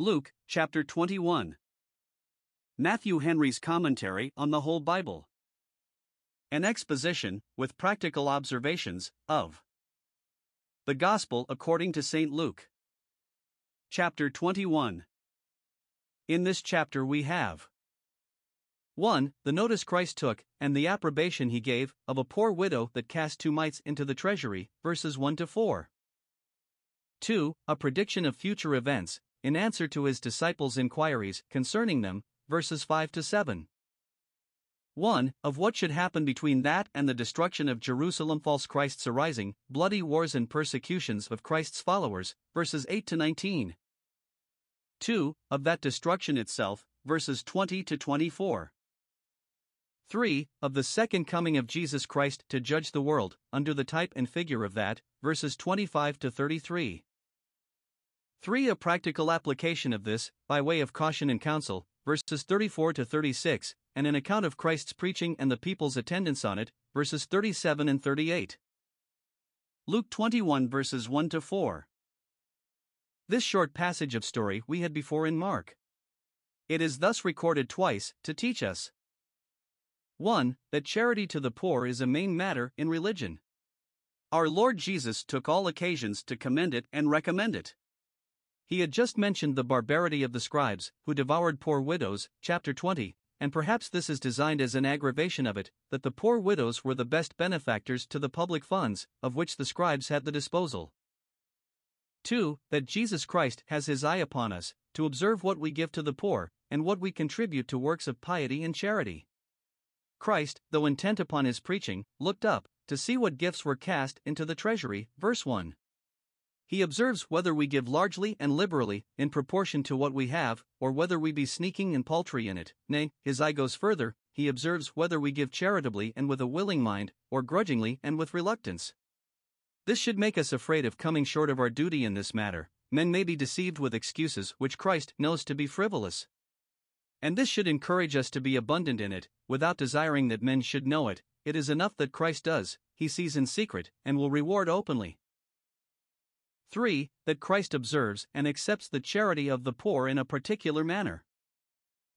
Luke, chapter 21. Matthew Henry's commentary on the whole Bible. An exposition, with practical observations, of the Gospel according to St. Luke. Chapter 21. In this chapter we have 1. The notice Christ took, and the approbation he gave, of a poor widow that cast two mites into the treasury, verses 1 to 4. 2. A prediction of future events, in answer to his disciples' inquiries concerning them, verses 5 to 7. 1. Of what should happen between that and the destruction of Jerusalem, false Christ's arising, bloody wars and persecutions of Christ's followers, verses 8 to 19. 2. Of that destruction itself, verses 20 to 24. 3. Of the second coming of Jesus Christ to judge the world, under the type and figure of that, verses 25 to 33. 3. A practical application of this, by way of caution and counsel, verses 34 to 36, and an account of Christ's preaching and the people's attendance on it, verses 37 and 38. Luke 21 verses 1 to 4. This short passage of story we had before in Mark. It is thus recorded twice, to teach us 1. That charity to the poor is a main matter in religion. Our Lord Jesus took all occasions to commend it and recommend it. He had just mentioned the barbarity of the scribes, who devoured poor widows, chapter 20, and perhaps this is designed as an aggravation of it, that the poor widows were the best benefactors to the public funds, of which the scribes had the disposal. 2. That Jesus Christ has his eye upon us, to observe what we give to the poor, and what we contribute to works of piety and charity. Christ, though intent upon his preaching, looked up, to see what gifts were cast into the treasury, verse 1. He observes whether we give largely and liberally, in proportion to what we have, or whether we be sneaking and paltry in it. Nay, his eye goes further, he observes whether we give charitably and with a willing mind, or grudgingly and with reluctance. This should make us afraid of coming short of our duty in this matter. Men may be deceived with excuses which Christ knows to be frivolous. And this should encourage us to be abundant in it, without desiring that men should know it. It is enough that Christ does, he sees in secret, and will reward openly. 3. That Christ observes and accepts the charity of the poor in a particular manner.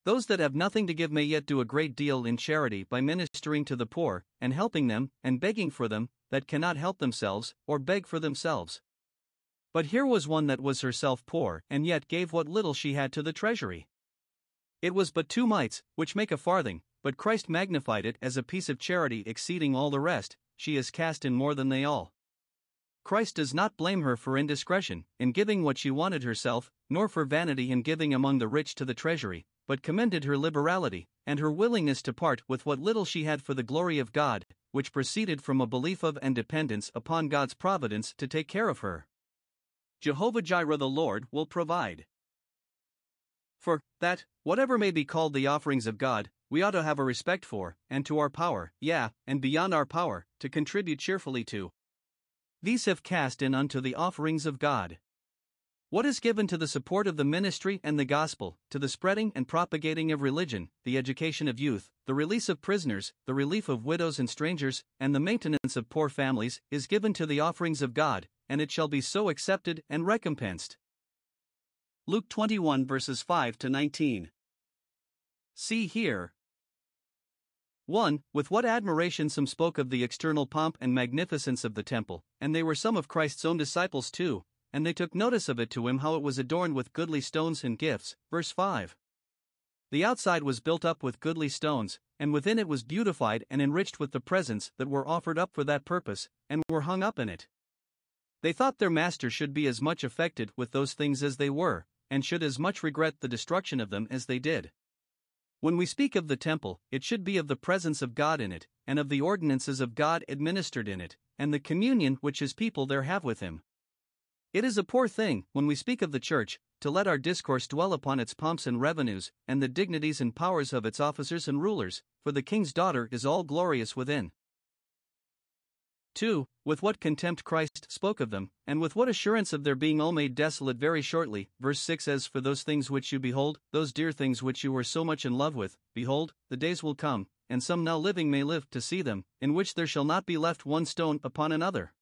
Those that have nothing to give may yet do a great deal in charity by ministering to the poor, and helping them, and begging for them, that cannot help themselves, or beg for themselves. But here was one that was herself poor, and yet gave what little she had to the treasury. It was but two mites, which make a farthing, but Christ magnified it as a piece of charity exceeding all the rest, she is cast in more than they all. Christ does not blame her for indiscretion in giving what she wanted herself, nor for vanity in giving among the rich to the treasury, but commended her liberality, and her willingness to part with what little she had for the glory of God, which proceeded from a belief of and dependence upon God's providence to take care of her. Jehovah Jireh the Lord will provide. For that, whatever may be called the offerings of God, we ought to have a respect for, and to our power, yeah, and beyond our power, to contribute cheerfully to. These have cast in unto the offerings of God. What is given to the support of the ministry and the gospel, to the spreading and propagating of religion, the education of youth, the release of prisoners, the relief of widows and strangers, and the maintenance of poor families, is given to the offerings of God, and it shall be so accepted and recompensed. Luke 21 verses 5 to 19. See here, 1. With what admiration some spoke of the external pomp and magnificence of the temple, and they were some of Christ's own disciples too, and they took notice of it to him how it was adorned with goodly stones and gifts. Verse 5. The outside was built up with goodly stones, and within it was beautified and enriched with the presents that were offered up for that purpose, and were hung up in it. They thought their master should be as much affected with those things as they were, and should as much regret the destruction of them as they did. When we speak of the temple, it should be of the presence of God in it, and of the ordinances of God administered in it, and the communion which his people there have with him. It is a poor thing, when we speak of the church, to let our discourse dwell upon its pomps and revenues, and the dignities and powers of its officers and rulers, for the king's daughter is all glorious within. 2. With what contempt Christ spoke of them, and with what assurance of their being all made desolate very shortly. Verse 6 As for those things which you behold, those dear things which you were so much in love with, behold, the days will come, and some now living may live to see them, in which there shall not be left one stone upon another.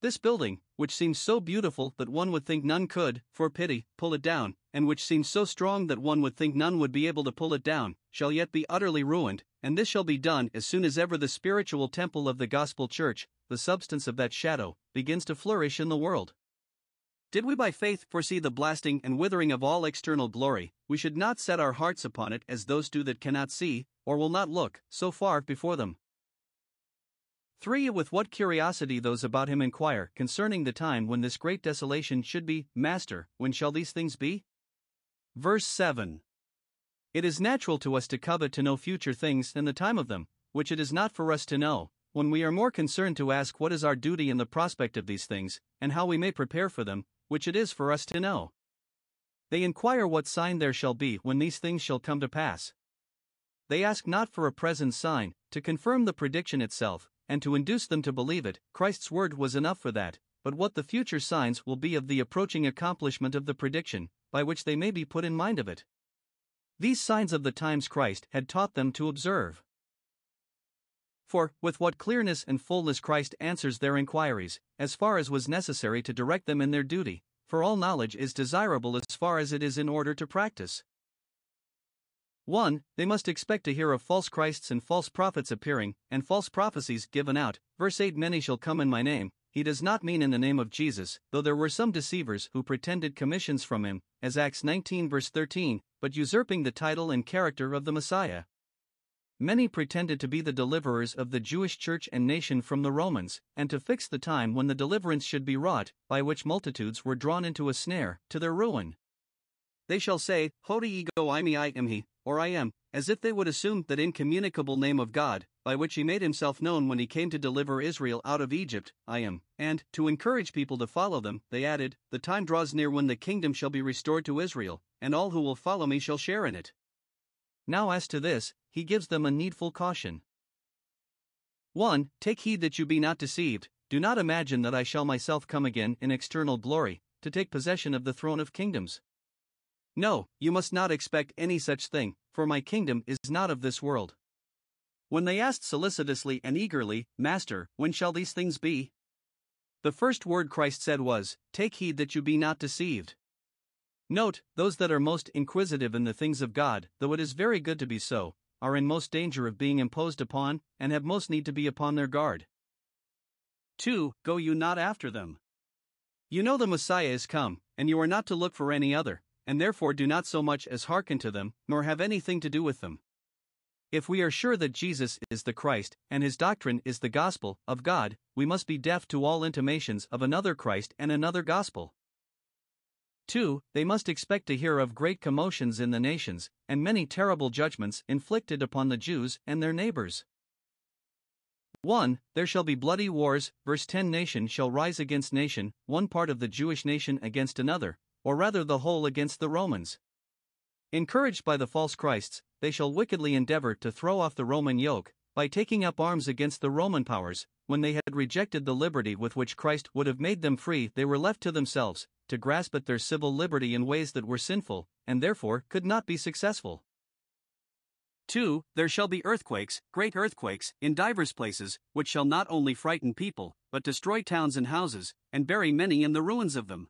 This building, which seems so beautiful that one would think none could, for pity, pull it down, and which seems so strong that one would think none would be able to pull it down, shall yet be utterly ruined, and this shall be done as soon as ever the spiritual temple of the gospel church, the substance of that shadow, begins to flourish in the world. Did we by faith foresee the blasting and withering of all external glory, we should not set our hearts upon it as those do that cannot see, or will not look, so far before them. 3. With what curiosity those about him inquire concerning the time when this great desolation should be, Master, when shall these things be? Verse 7. It is natural to us to covet to know future things and the time of them, which it is not for us to know, when we are more concerned to ask what is our duty in the prospect of these things, and how we may prepare for them, which it is for us to know. They inquire what sign there shall be when these things shall come to pass. They ask not for a present sign, to confirm the prediction itself, and to induce them to believe it, Christ's word was enough for that, but what the future signs will be of the approaching accomplishment of the prediction, by which they may be put in mind of it. These signs of the times Christ had taught them to observe. For, with what clearness and fullness Christ answers their inquiries, as far as was necessary to direct them in their duty, for all knowledge is desirable as far as it is in order to practice. 1. They must expect to hear of false Christs and false prophets appearing, and false prophecies given out. Verse 8 Many shall come in my name. He does not mean in the name of Jesus, though there were some deceivers who pretended commissions from him, as Acts 19 verse 13, but usurping the title and character of the Messiah. Many pretended to be the deliverers of the Jewish church and nation from the Romans, and to fix the time when the deliverance should be wrought, by which multitudes were drawn into a snare, to their ruin. They shall say, Hoti ego eimi I am he, or I am, as if they would assume that incommunicable name of God, by which he made himself known when he came to deliver Israel out of Egypt, I am. And, to encourage people to follow them, they added, The time draws near when the kingdom shall be restored to Israel, and all who will follow me shall share in it. Now, as to this, he gives them a needful caution. 1. Take heed that you be not deceived, do not imagine that I shall myself come again in external glory, to take possession of the throne of kingdoms. No, you must not expect any such thing, for my kingdom is not of this world. When they asked solicitously and eagerly, Master, when shall these things be? The first word Christ said was, Take heed that you be not deceived. Note, those that are most inquisitive in the things of God, though it is very good to be so, are in most danger of being imposed upon, and have most need to be upon their guard. 2. Go you not after them. You know the Messiah is come, and you are not to look for any other and therefore do not so much as hearken to them, nor have anything to do with them. If we are sure that Jesus is the Christ, and his doctrine is the gospel of God, we must be deaf to all intimations of another Christ and another gospel. 2. They must expect to hear of great commotions in the nations, and many terrible judgments inflicted upon the Jews and their neighbors. 1. There shall be bloody wars, verse 10 Nation shall rise against nation, one part of the Jewish nation against another, or rather the whole against the Romans. Encouraged by the false Christs, they shall wickedly endeavor to throw off the Roman yoke, by taking up arms against the Roman powers. When they had rejected the liberty with which Christ would have made them free, they were left to themselves, to grasp at their civil liberty in ways that were sinful, and therefore could not be successful. 2. There shall be earthquakes, great earthquakes, in divers places, which shall not only frighten people, but destroy towns and houses, and bury many in the ruins of them.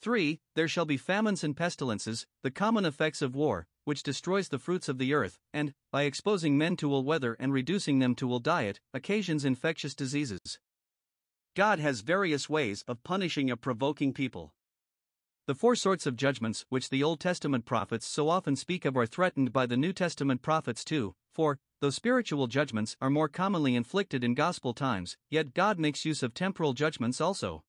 3. There shall be famines and pestilences, the common effects of war, which destroys the fruits of the earth, and, by exposing men to ill weather and reducing them to ill diet, occasions infectious diseases. God has various ways of punishing a provoking people. The four sorts of judgments which the Old Testament prophets so often speak of are threatened by the New Testament prophets too, for, though spiritual judgments are more commonly inflicted in gospel times, yet God makes use of temporal judgments also.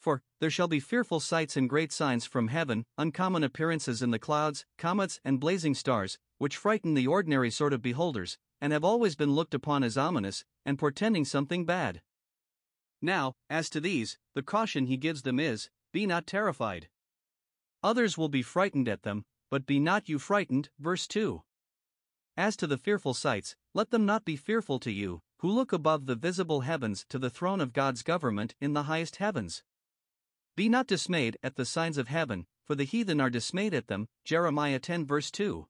For, there shall be fearful sights and great signs from heaven, uncommon appearances in the clouds, comets, and blazing stars, which frighten the ordinary sort of beholders, and have always been looked upon as ominous, and portending something bad. Now, as to these, the caution he gives them is Be not terrified. Others will be frightened at them, but be not you frightened. Verse 2. As to the fearful sights, let them not be fearful to you, who look above the visible heavens to the throne of God's government in the highest heavens. Be not dismayed at the signs of heaven, for the heathen are dismayed at them. Jeremiah 10 verse 2.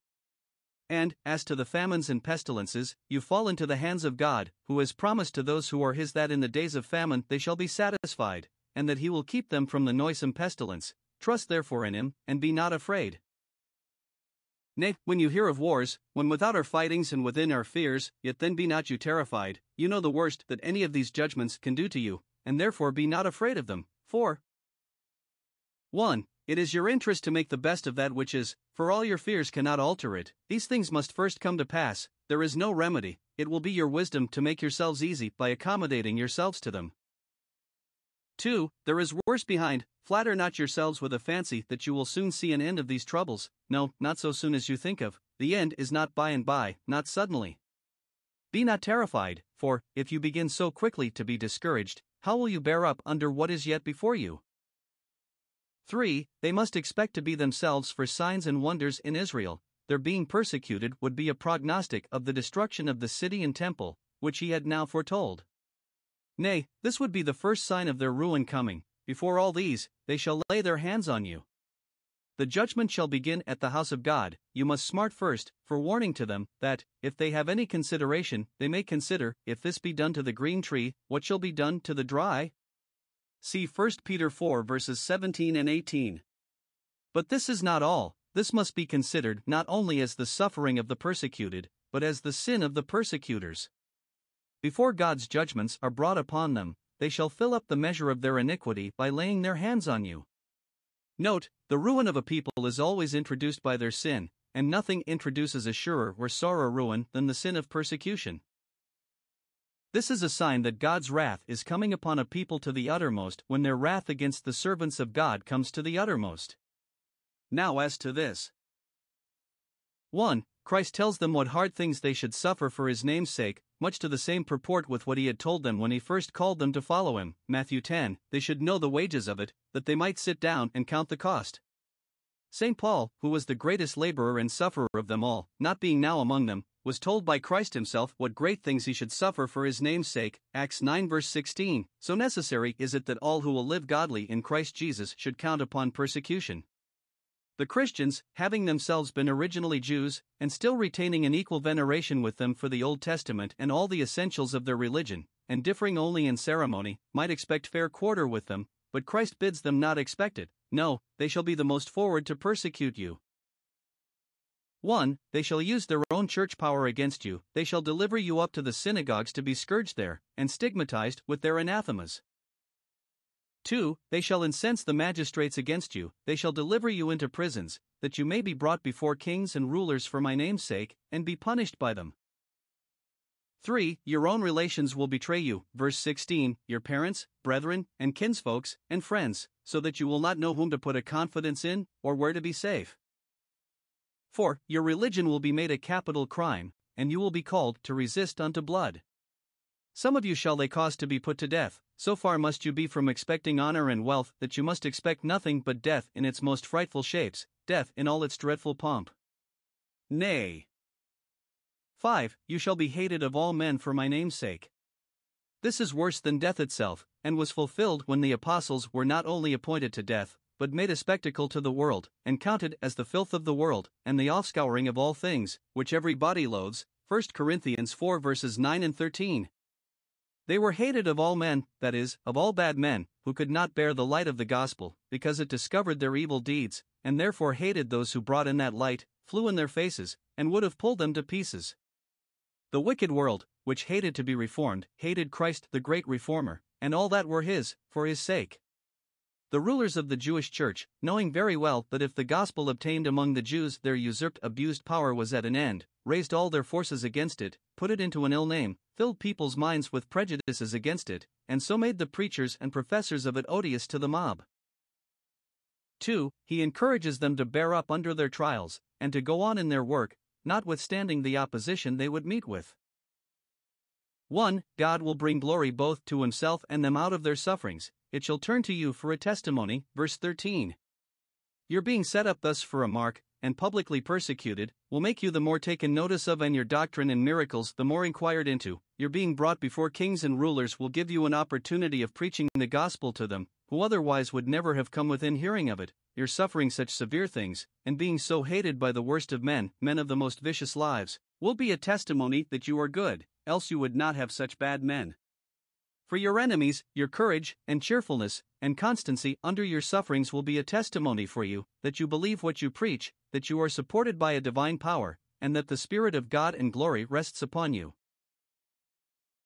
And, as to the famines and pestilences, you fall into the hands of God, who has promised to those who are his that in the days of famine they shall be satisfied, and that he will keep them from the noisome pestilence, trust therefore in him, and be not afraid. Nay, when you hear of wars, when without are fightings and within are fears, yet then be not you terrified, you know the worst that any of these judgments can do to you, and therefore be not afraid of them. For 1. It is your interest to make the best of that which is, for all your fears cannot alter it. These things must first come to pass, there is no remedy, it will be your wisdom to make yourselves easy by accommodating yourselves to them. 2. There is worse behind, flatter not yourselves with a fancy that you will soon see an end of these troubles, no, not so soon as you think of, the end is not by and by, not suddenly. Be not terrified, for, if you begin so quickly to be discouraged, how will you bear up under what is yet before you? 3. They must expect to be themselves for signs and wonders in Israel. Their being persecuted would be a prognostic of the destruction of the city and temple, which he had now foretold. Nay, this would be the first sign of their ruin coming. Before all these, they shall lay their hands on you. The judgment shall begin at the house of God. You must smart first, for warning to them, that, if they have any consideration, they may consider, if this be done to the green tree, what shall be done to the dry? See 1 Peter 4 verses 17 and 18. But this is not all, this must be considered not only as the suffering of the persecuted, but as the sin of the persecutors. Before God's judgments are brought upon them, they shall fill up the measure of their iniquity by laying their hands on you. Note, the ruin of a people is always introduced by their sin, and nothing introduces a surer or sorer ruin than the sin of persecution. This is a sign that God's wrath is coming upon a people to the uttermost when their wrath against the servants of God comes to the uttermost. Now, as to this 1. Christ tells them what hard things they should suffer for his name's sake, much to the same purport with what he had told them when he first called them to follow him. Matthew 10. They should know the wages of it, that they might sit down and count the cost. St. Paul, who was the greatest laborer and sufferer of them all, not being now among them, was told by Christ himself what great things he should suffer for his name's sake. Acts 9 verse 16. So necessary is it that all who will live godly in Christ Jesus should count upon persecution. The Christians, having themselves been originally Jews, and still retaining an equal veneration with them for the Old Testament and all the essentials of their religion, and differing only in ceremony, might expect fair quarter with them, but Christ bids them not expect it. No, they shall be the most forward to persecute you. 1. They shall use their own church power against you, they shall deliver you up to the synagogues to be scourged there, and stigmatized with their anathemas. 2. They shall incense the magistrates against you, they shall deliver you into prisons, that you may be brought before kings and rulers for my name's sake, and be punished by them. 3. Your own relations will betray you, verse 16, your parents, brethren, and kinsfolks, and friends, so that you will not know whom to put a confidence in, or where to be safe. 4. Your religion will be made a capital crime, and you will be called to resist unto blood. Some of you shall they cause to be put to death, so far must you be from expecting honor and wealth that you must expect nothing but death in its most frightful shapes, death in all its dreadful pomp. Nay. 5. You shall be hated of all men for my name's sake. This is worse than death itself, and was fulfilled when the apostles were not only appointed to death, but made a spectacle to the world, and counted as the filth of the world, and the offscouring of all things, which every body loathes. 1 Corinthians 4 verses 9 and 13. They were hated of all men, that is, of all bad men, who could not bear the light of the gospel, because it discovered their evil deeds, and therefore hated those who brought in that light, flew in their faces, and would have pulled them to pieces. The wicked world, which hated to be reformed, hated Christ the great reformer, and all that were his, for his sake. The rulers of the Jewish church, knowing very well that if the gospel obtained among the Jews their usurped abused power was at an end, raised all their forces against it, put it into an ill name, filled people's minds with prejudices against it, and so made the preachers and professors of it odious to the mob. 2. He encourages them to bear up under their trials, and to go on in their work, notwithstanding the opposition they would meet with. 1. God will bring glory both to himself and them out of their sufferings, it shall turn to you for a testimony. Verse 13. Your being set up thus for a mark, and publicly persecuted, will make you the more taken notice of, and your doctrine and miracles the more inquired into. Your being brought before kings and rulers will give you an opportunity of preaching the gospel to them, who otherwise would never have come within hearing of it. Your suffering such severe things, and being so hated by the worst of men, men of the most vicious lives, will be a testimony that you are good, else you would not have such bad men. For your enemies, your courage, and cheerfulness, and constancy under your sufferings will be a testimony for you that you believe what you preach, that you are supported by a divine power, and that the Spirit of God and glory rests upon you.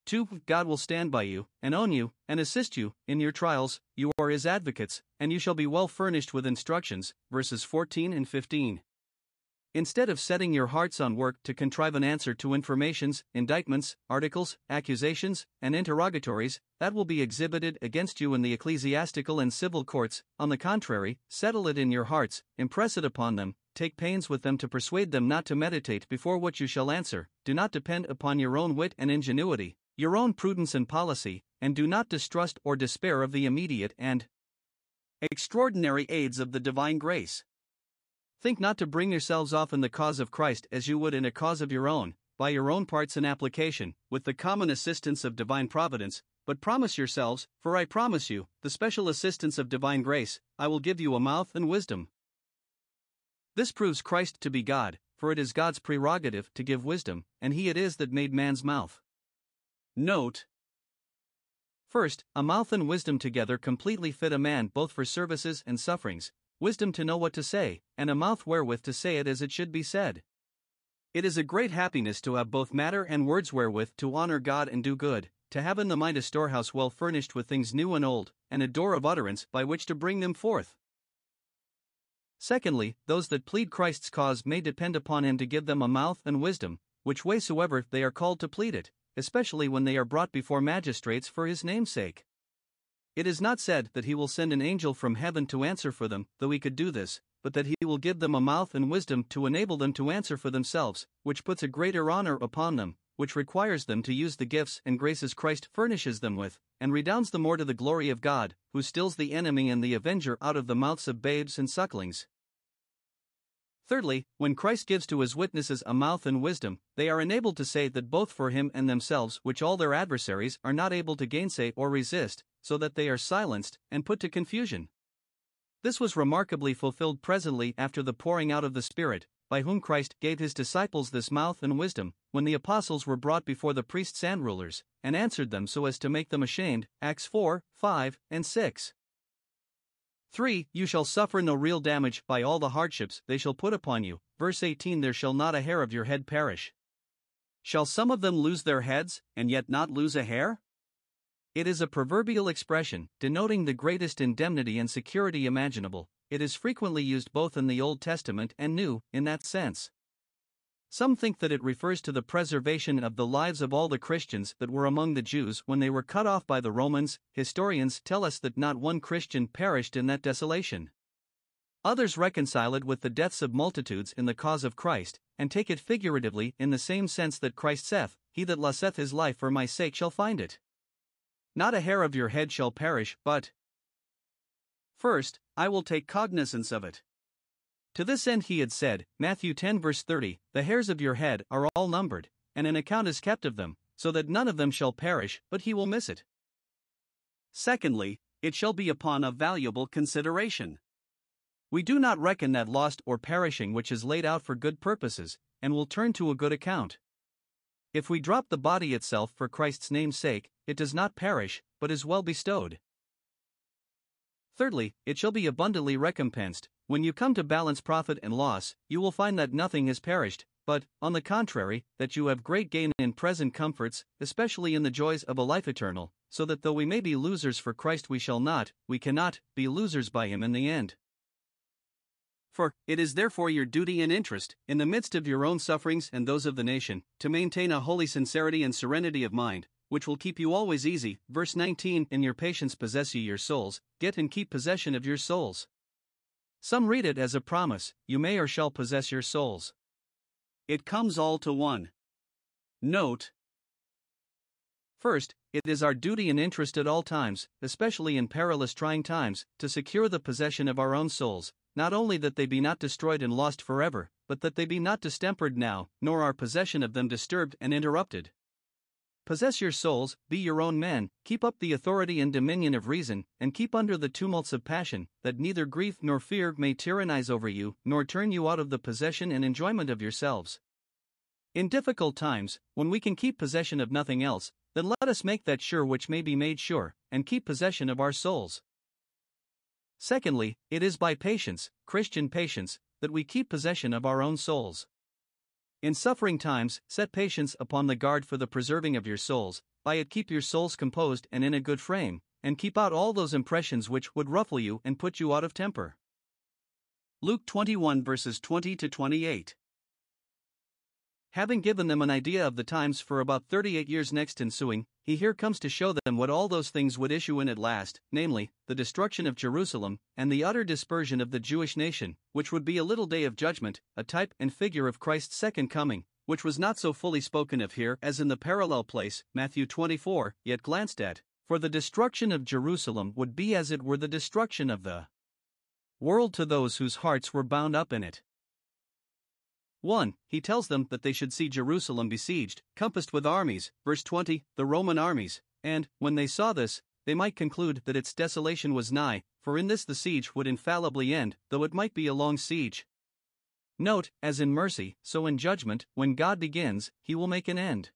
2. God will stand by you, and own you, and assist you in your trials. You are his advocates, and you shall be well furnished with instructions. Verses 14 and 15. Instead of setting your hearts on work to contrive an answer to informations, indictments, articles, accusations, and interrogatories that will be exhibited against you in the ecclesiastical and civil courts, on the contrary, settle it in your hearts, impress it upon them, take pains with them to persuade them not to meditate before what you shall answer, do not depend upon your own wit and ingenuity, your own prudence and policy, and do not distrust or despair of the immediate and extraordinary aids of the divine grace. Think not to bring yourselves off in the cause of Christ as you would in a cause of your own, by your own parts and application, with the common assistance of divine providence, but promise yourselves, for I promise you, the special assistance of divine grace, I will give you a mouth and wisdom. This proves Christ to be God, for it is God's prerogative to give wisdom, and He it is that made man's mouth. Note First, a mouth and wisdom together completely fit a man both for services and sufferings, wisdom to know what to say, and a mouth wherewith to say it as it should be said. It is a great happiness to have both matter and words wherewith to honor God and do good, to have in the mind a storehouse well furnished with things new and old, and a door of utterance by which to bring them forth. Secondly, those that plead Christ's cause may depend upon him to give them a mouth and wisdom, which way soever they are called to plead it, especially when they are brought before magistrates for his name's sake. It is not said that he will send an angel from heaven to answer for them, though he could do this, but that he will give them a mouth and wisdom to enable them to answer for themselves, which puts a greater honor upon them, which requires them to use the gifts and graces Christ furnishes them with, and redounds the more to the glory of God, who stills the enemy and the avenger out of the mouths of babes and sucklings. Thirdly, when Christ gives to his witnesses a mouth and wisdom, they are enabled to say that both for him and themselves, which all their adversaries are not able to gainsay or resist, so that they are silenced and put to confusion. This was remarkably fulfilled presently after the pouring out of the Spirit, by whom Christ gave his disciples this mouth and wisdom, when the apostles were brought before the priests and rulers, and answered them so as to make them ashamed. Acts 4, 5, and 6. 3. You shall suffer no real damage by all the hardships they shall put upon you. Verse 18 There shall not a hair of your head perish. Shall some of them lose their heads, and yet not lose a hair? It is a proverbial expression, denoting the greatest indemnity and security imaginable. It is frequently used both in the Old Testament and New, in that sense. Some think that it refers to the preservation of the lives of all the Christians that were among the Jews when they were cut off by the Romans. Historians tell us that not one Christian perished in that desolation. Others reconcile it with the deaths of multitudes in the cause of Christ, and take it figuratively in the same sense that Christ saith, He that loseth his life for my sake shall find it. Not a hair of your head shall perish, but first, I will take cognizance of it. To this end he had said, Matthew 10 verse 30, The hairs of your head are all numbered, and an account is kept of them, so that none of them shall perish, but he will miss it. Secondly, it shall be upon a valuable consideration. We do not reckon that lost or perishing which is laid out for good purposes, and will turn to a good account. If we drop the body itself for Christ's name's sake, it does not perish, but is well bestowed. Thirdly, it shall be abundantly recompensed. When you come to balance profit and loss, you will find that nothing has perished, but, on the contrary, that you have great gain in present comforts, especially in the joys of a life eternal, so that though we may be losers for Christ, we shall not, we cannot, be losers by him in the end. For, it is therefore your duty and interest, in the midst of your own sufferings and those of the nation, to maintain a holy sincerity and serenity of mind, which will keep you always easy. Verse 19 In your patience possess ye your souls, get and keep possession of your souls. Some read it as a promise you may or shall possess your souls. It comes all to one. Note First, it is our duty and interest at all times, especially in perilous trying times, to secure the possession of our own souls, not only that they be not destroyed and lost forever, but that they be not distempered now, nor our possession of them disturbed and interrupted. Possess your souls, be your own men, keep up the authority and dominion of reason, and keep under the tumults of passion, that neither grief nor fear may tyrannize over you, nor turn you out of the possession and enjoyment of yourselves. In difficult times, when we can keep possession of nothing else, then let us make that sure which may be made sure, and keep possession of our souls. Secondly, it is by patience, Christian patience, that we keep possession of our own souls. In suffering times, set patience upon the guard for the preserving of your souls, by it keep your souls composed and in a good frame, and keep out all those impressions which would ruffle you and put you out of temper. Luke 21 verses 20 to 28. Having given them an idea of the times for about 38 years next ensuing, he here comes to show them what all those things would issue in at last, namely, the destruction of Jerusalem, and the utter dispersion of the Jewish nation, which would be a little day of judgment, a type and figure of Christ's second coming, which was not so fully spoken of here as in the parallel place, Matthew 24, yet glanced at, for the destruction of Jerusalem would be as it were the destruction of the world to those whose hearts were bound up in it. 1. He tells them that they should see Jerusalem besieged, compassed with armies, verse 20, the Roman armies, and, when they saw this, they might conclude that its desolation was nigh, for in this the siege would infallibly end, though it might be a long siege. Note, as in mercy, so in judgment, when God begins, he will make an end.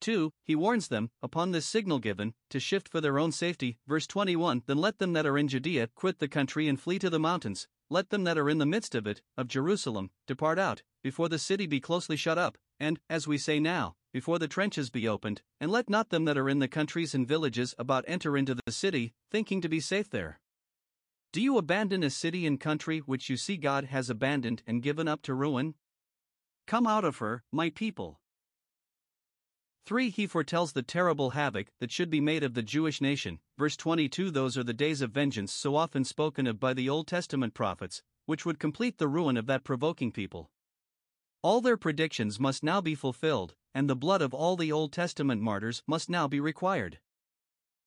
2. He warns them, upon this signal given, to shift for their own safety. Verse 21 Then let them that are in Judea quit the country and flee to the mountains, let them that are in the midst of it, of Jerusalem, depart out, before the city be closely shut up, and, as we say now, before the trenches be opened, and let not them that are in the countries and villages about enter into the city, thinking to be safe there. Do you abandon a city and country which you see God has abandoned and given up to ruin? Come out of her, my people. 3. He foretells the terrible havoc that should be made of the Jewish nation. Verse 22 Those are the days of vengeance so often spoken of by the Old Testament prophets, which would complete the ruin of that provoking people. All their predictions must now be fulfilled, and the blood of all the Old Testament martyrs must now be required.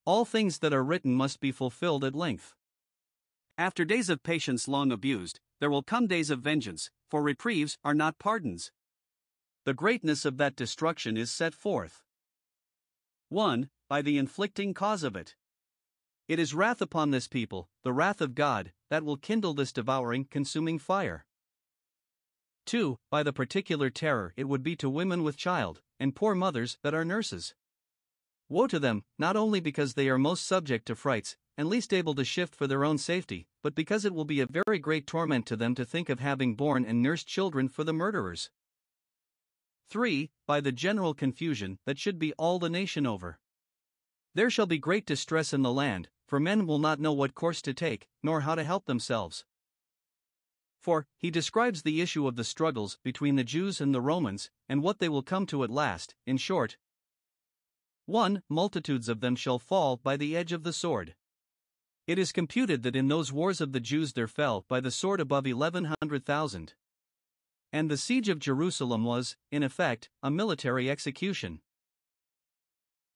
All things that are written must be fulfilled at length. After days of patience long abused, there will come days of vengeance, for reprieves are not pardons the greatness of that destruction is set forth. 1. By the inflicting cause of it. It is wrath upon this people, the wrath of God, that will kindle this devouring, consuming fire. 2. By the particular terror it would be to women with child, and poor mothers that are nurses. Woe to them, not only because they are most subject to frights, and least able to shift for their own safety, but because it will be a very great torment to them to think of having borne and nursed children for the murderers. 3. By the general confusion that should be all the nation over. There shall be great distress in the land, for men will not know what course to take, nor how to help themselves. For, he describes the issue of the struggles between the Jews and the Romans, and what they will come to at last, in short. 1. Multitudes of them shall fall by the edge of the sword. It is computed that in those wars of the Jews there fell by the sword above eleven hundred thousand. And the siege of Jerusalem was, in effect, a military execution.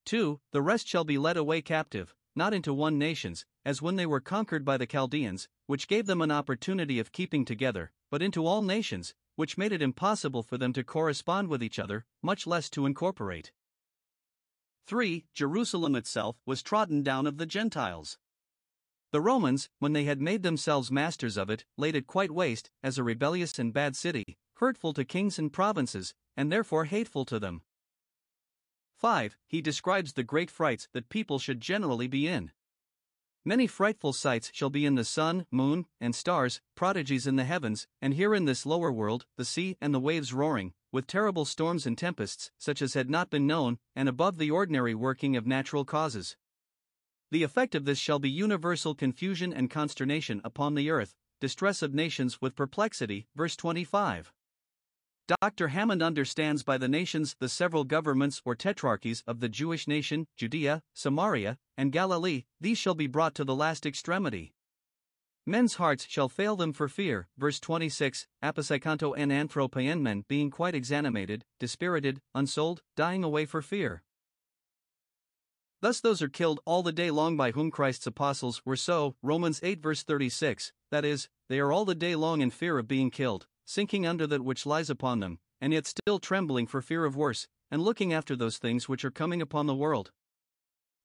2. The rest shall be led away captive, not into one nations, as when they were conquered by the Chaldeans, which gave them an opportunity of keeping together, but into all nations, which made it impossible for them to correspond with each other, much less to incorporate. 3. Jerusalem itself was trodden down of the Gentiles. The Romans, when they had made themselves masters of it, laid it quite waste, as a rebellious and bad city, hurtful to kings and provinces, and therefore hateful to them. 5. He describes the great frights that people should generally be in. Many frightful sights shall be in the sun, moon, and stars, prodigies in the heavens, and here in this lower world, the sea and the waves roaring, with terrible storms and tempests, such as had not been known, and above the ordinary working of natural causes. The effect of this shall be universal confusion and consternation upon the earth, distress of nations with perplexity. Verse 25. Dr. Hammond understands by the nations the several governments or tetrarchies of the Jewish nation, Judea, Samaria, and Galilee, these shall be brought to the last extremity. Men's hearts shall fail them for fear. Verse 26 Apopsychonton anthropon men being quite exanimated, dispirited, unsold, dying away for fear. Thus, those are killed all the day long by whom Christ's apostles were so. Romans 8 verse 36, that is, they are all the day long in fear of being killed sinking under that which lies upon them, and yet still trembling for fear of worse, and looking after those things which are coming upon the world.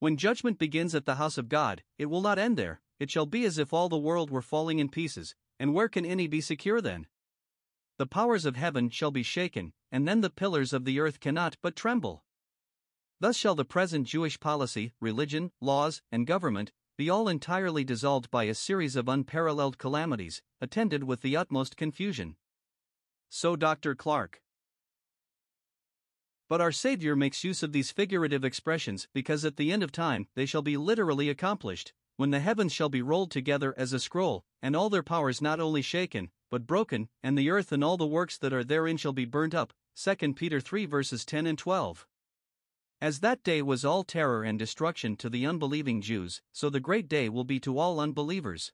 When judgment begins at the house of God, it will not end there, it shall be as if all the world were falling in pieces, and where can any be secure then? The powers of heaven shall be shaken, and then the pillars of the earth cannot but tremble. Thus shall the present Jewish policy, religion, laws, and government be all entirely dissolved by a series of unparalleled calamities, attended with the utmost confusion. So Dr. Clark. But our Savior makes use of these figurative expressions because at the end of time they shall be literally accomplished, when the heavens shall be rolled together as a scroll, and all their powers not only shaken, but broken, and the earth and all the works that are therein shall be burnt up. 2 Peter 3 verses 10 and 12. As that day was all terror and destruction to the unbelieving Jews, so the great day will be to all unbelievers.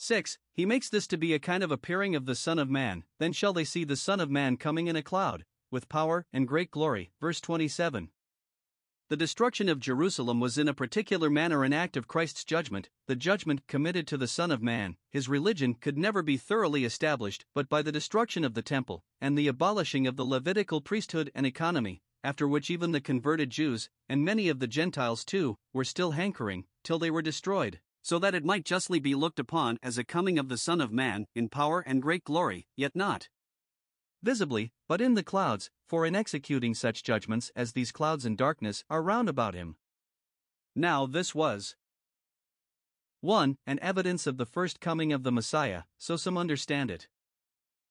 6. He makes this to be a kind of appearing of the Son of Man, then shall they see the Son of Man coming in a cloud, with power and great glory. Verse 27. The destruction of Jerusalem was in a particular manner an act of Christ's judgment, the judgment committed to the Son of Man. His religion could never be thoroughly established but by the destruction of the temple, and the abolishing of the Levitical priesthood and economy, after which even the converted Jews, and many of the Gentiles too, were still hankering, till they were destroyed, so that it might justly be looked upon as a coming of the Son of Man, in power and great glory, yet not visibly, but in the clouds, for in executing such judgments as these clouds and darkness are round about him. Now this was 1. An evidence of the first coming of the Messiah, so some understand it.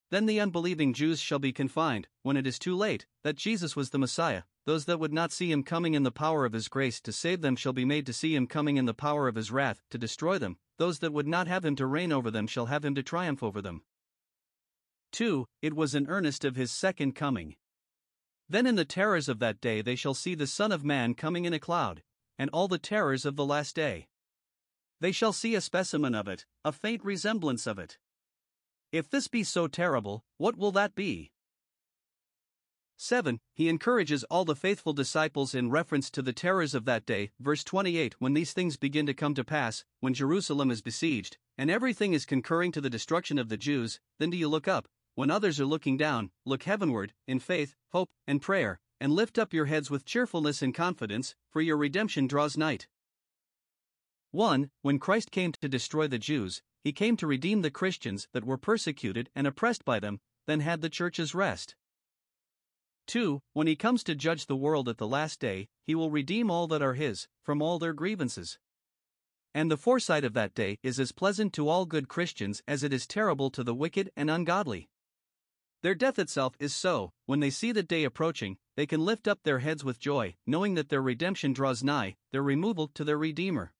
Then the unbelieving Jews shall be confined, when it is too late, that Jesus was the Messiah. Those that would not see him coming in the power of his grace to save them shall be made to see him coming in the power of his wrath to destroy them. Those that would not have him to reign over them shall have him to triumph over them. 2. It was an earnest of his second coming. Then in the terrors of that day they shall see the Son of Man coming in a cloud, and all the terrors of the last day. They shall see a specimen of it, a faint resemblance of it. If this be so terrible, what will that be? 7. He encourages all the faithful disciples in reference to the terrors of that day. Verse 28 When these things begin to come to pass, when Jerusalem is besieged, and everything is concurring to the destruction of the Jews, then do you look up, when others are looking down, look heavenward, in faith, hope, and prayer, and lift up your heads with cheerfulness and confidence, for your redemption draws nigh. 1. When Christ came to destroy the Jews, he came to redeem the Christians that were persecuted and oppressed by them, then had the churches rest. 2. When he comes to judge the world at the last day, he will redeem all that are his, from all their grievances. And the foresight of that day is as pleasant to all good Christians as it is terrible to the wicked and ungodly. Their death itself is so, when they see the day approaching, they can lift up their heads with joy, knowing that their redemption draws nigh, their removal to their Redeemer.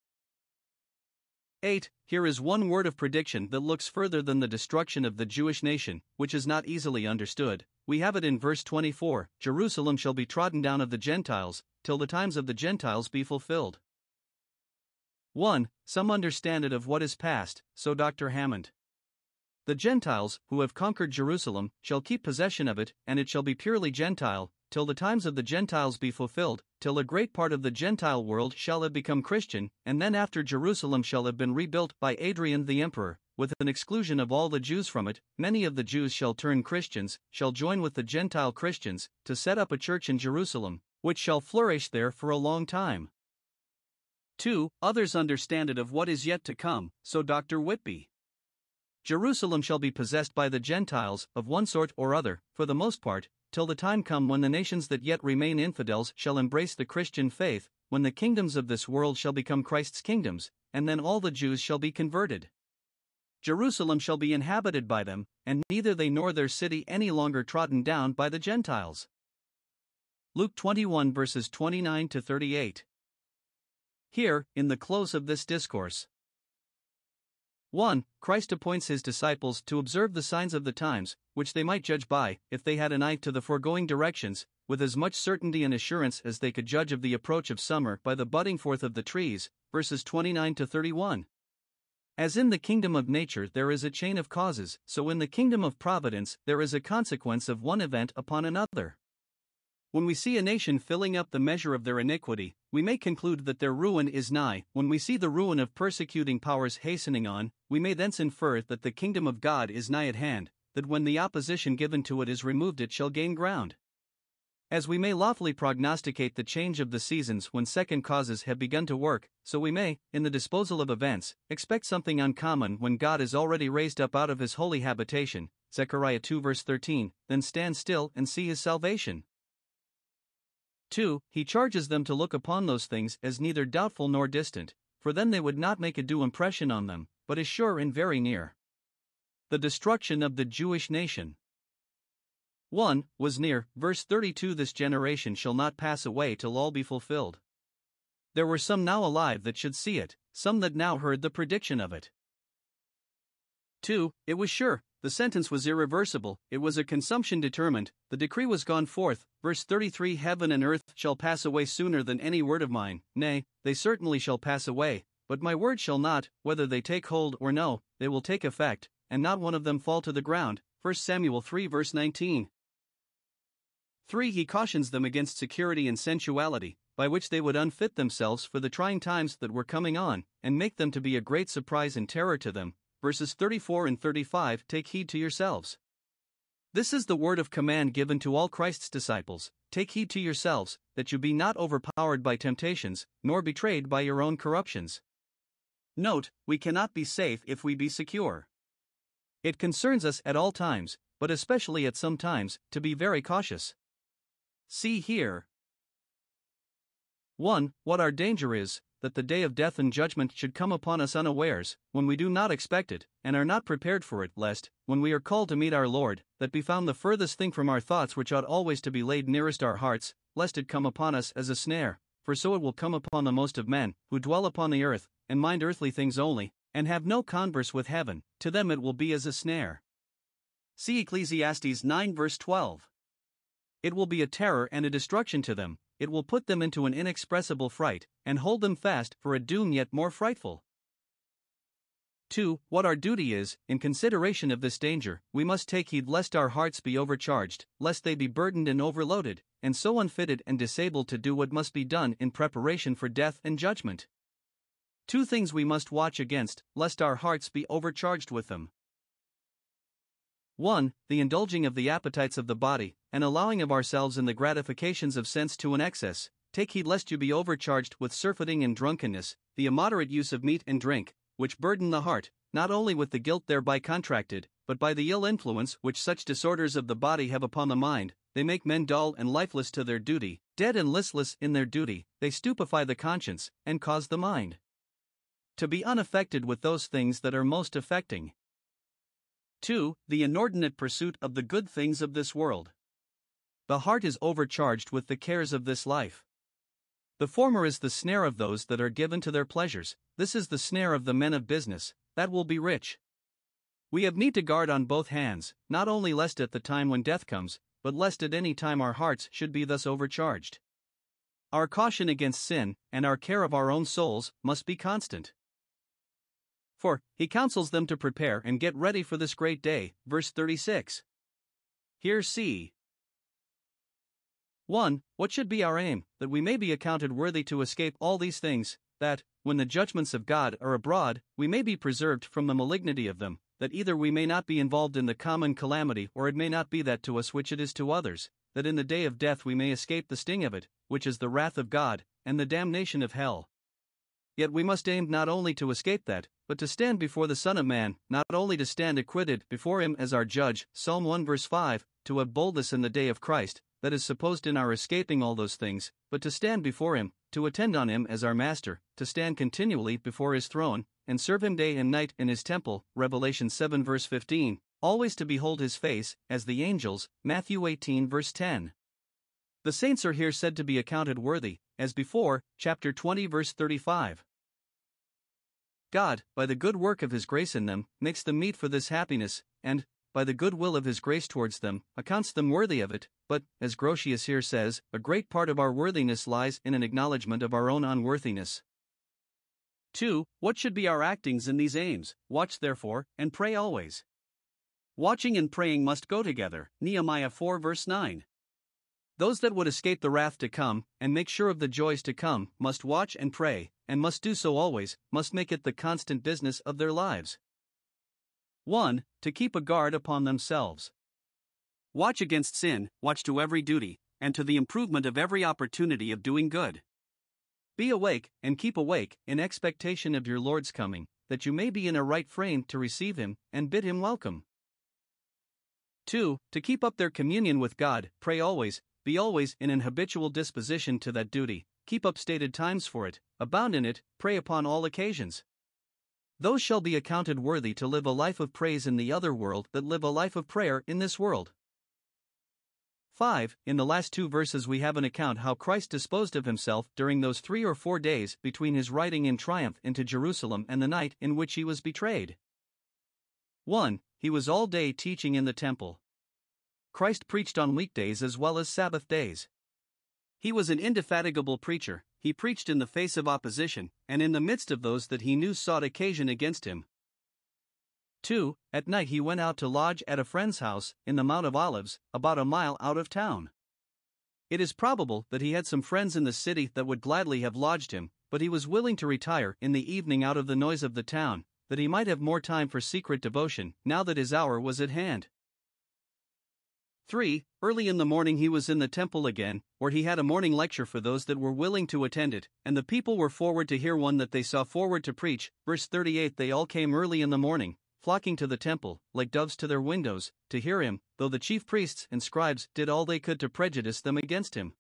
8. Here is one word of prediction that looks further than the destruction of the Jewish nation, which is not easily understood. We have it in verse 24 Jerusalem shall be trodden down of the Gentiles, till the times of the Gentiles be fulfilled. 1. Some understand it of what is past, so Dr. Hammond. The Gentiles, who have conquered Jerusalem, shall keep possession of it, and it shall be purely Gentile, till the times of the Gentiles be fulfilled, till a great part of the Gentile world shall have become Christian, and then after Jerusalem shall have been rebuilt by Adrian the emperor, with an exclusion of all the Jews from it, many of the Jews shall turn Christians, shall join with the Gentile Christians, to set up a church in Jerusalem, which shall flourish there for a long time. 2. Others understand it of what is yet to come, so Dr. Whitby. Jerusalem shall be possessed by the Gentiles, of one sort or other, for the most part, till the time come when the nations that yet remain infidels shall embrace the Christian faith, when the kingdoms of this world shall become Christ's kingdoms, and then all the Jews shall be converted. Jerusalem shall be inhabited by them, and neither they nor their city any longer trodden down by the Gentiles. Luke 21 verses 29 to 38. Here, in the close of this discourse, 1. Christ appoints his disciples to observe the signs of the times, which they might judge by, if they had an eye to the foregoing directions, with as much certainty and assurance as they could judge of the approach of summer by the budding forth of the trees. Verses 29 to 31. As in the kingdom of nature there is a chain of causes, so in the kingdom of providence there is a consequence of one event upon another. When we see a nation filling up the measure of their iniquity, we may conclude that their ruin is nigh. When we see the ruin of persecuting powers hastening on, we may thence infer that the kingdom of God is nigh at hand, that when the opposition given to it is removed, it shall gain ground. As we may lawfully prognosticate the change of the seasons when second causes have begun to work, so we may, in the disposal of events, expect something uncommon when God is already raised up out of his holy habitation. Zechariah 2 verse 13, then stand still and see his salvation. 2. He charges them to look upon those things as neither doubtful nor distant, for then they would not make a due impression on them, but as sure and very near. The destruction of the Jewish nation. 1. Was near, verse 32 This generation shall not pass away till all be fulfilled. There were some now alive that should see it, some that now heard the prediction of it. 2. It was sure, the sentence was irreversible, it was a consumption determined, the decree was gone forth. Verse 33 Heaven and earth shall pass away sooner than any word of mine, nay, they certainly shall pass away, but my word shall not, whether they take hold or no, they will take effect, and not one of them fall to the ground. 1 Samuel 3 verse 19. 3. He cautions them against security and sensuality, by which they would unfit themselves for the trying times that were coming on, and make them to be a great surprise and terror to them, verses 34 and 35 Take heed to yourselves. This is the word of command given to all Christ's disciples Take heed to yourselves, that you be not overpowered by temptations, nor betrayed by your own corruptions. Note, we cannot be safe if we be secure. It concerns us at all times, but especially at some times, to be very cautious. See here. 1. What our danger is, that the day of death and judgment should come upon us unawares, when we do not expect it, and are not prepared for it, lest, when we are called to meet our Lord, that be found the furthest thing from our thoughts which ought always to be laid nearest our hearts, lest it come upon us as a snare, for so it will come upon the most of men, who dwell upon the earth, and mind earthly things only, and have no converse with heaven, to them it will be as a snare. See Ecclesiastes 9 verse 12. It will be a terror and a destruction to them, it will put them into an inexpressible fright, and hold them fast for a doom yet more frightful. 2. What our duty is, in consideration of this danger, we must take heed lest our hearts be overcharged, lest they be burdened and overloaded, and so unfitted and disabled to do what must be done in preparation for death and judgment. Two things we must watch against, lest our hearts be overcharged with them. 1. The indulging of the appetites of the body, and allowing of ourselves in the gratifications of sense to an excess. Take heed lest you be overcharged with surfeiting and drunkenness, the immoderate use of meat and drink, which burden the heart, not only with the guilt thereby contracted, but by the ill influence which such disorders of the body have upon the mind. They make men dull and lifeless to their duty, dead and listless in their duty, they stupefy the conscience, and cause the mind to be unaffected with those things that are most affecting. 2. The inordinate pursuit of the good things of this world. The heart is overcharged with the cares of this life. The former is the snare of those that are given to their pleasures, this is the snare of the men of business, that will be rich. We have need to guard on both hands, not only lest at the time when death comes, but lest at any time our hearts should be thus overcharged. Our caution against sin, and our care of our own souls, must be constant. For, he counsels them to prepare and get ready for this great day. Verse 36. Here see. 1. What should be our aim, that we may be accounted worthy to escape all these things, that, when the judgments of God are abroad, we may be preserved from the malignity of them, that either we may not be involved in the common calamity or it may not be that to us which it is to others, that in the day of death we may escape the sting of it, which is the wrath of God, and the damnation of hell. Yet we must aim not only to escape that, but to stand before the Son of Man, not only to stand acquitted before Him as our judge, Psalm 1 verse 5, to have boldness in the day of Christ, that is supposed in our escaping all those things, but to stand before Him, to attend on Him as our Master, to stand continually before His throne, and serve Him day and night in His temple, Revelation 7 verse 15, always to behold His face, as the angels, Matthew 18 verse 10. The saints are here said to be accounted worthy, as before, chapter 20 verse 35. God, by the good work of His grace in them, makes them meet for this happiness, and, by the good will of His grace towards them, accounts them worthy of it. But, as Grotius here says, a great part of our worthiness lies in an acknowledgement of our own unworthiness. 2. What should be our actings in these aims? Watch therefore, and pray always. Watching and praying must go together. Nehemiah 4 verse 9. Those that would escape the wrath to come, and make sure of the joys to come, must watch and pray, and must do so always, must make it the constant business of their lives. 1. To keep a guard upon themselves. Watch against sin, watch to every duty, and to the improvement of every opportunity of doing good. Be awake, and keep awake, in expectation of your Lord's coming, that you may be in a right frame to receive him, and bid him welcome. 2. To keep up their communion with God, pray always, be always in an habitual disposition to that duty, keep up stated times for it, abound in it, pray upon all occasions. Those shall be accounted worthy to live a life of praise in the other world that live a life of prayer in this world. 5. In the last two verses, we have an account how Christ disposed of himself during those three or four days between his riding in triumph into Jerusalem and the night in which he was betrayed. 1. He was all day teaching in the temple. Christ preached on weekdays as well as Sabbath days. He was an indefatigable preacher, he preached in the face of opposition, and in the midst of those that he knew sought occasion against him. 2. At night he went out to lodge at a friend's house, in the Mount of Olives, about a mile out of town. It is probable that he had some friends in the city that would gladly have lodged him, but he was willing to retire in the evening out of the noise of the town, that he might have more time for secret devotion, now that his hour was at hand. 3. Early in the morning he was in the temple again, where he had a morning lecture for those that were willing to attend it, and the people were forward to hear one that they saw forward to preach. Verse 38 They all came early in the morning, flocking to the temple, like doves to their windows, to hear him, though the chief priests and scribes did all they could to prejudice them against him.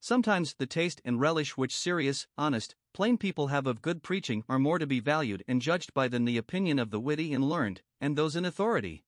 Sometimes the taste and relish which serious, honest, plain people have of good preaching are more to be valued and judged by than the opinion of the witty and learned, and those in authority.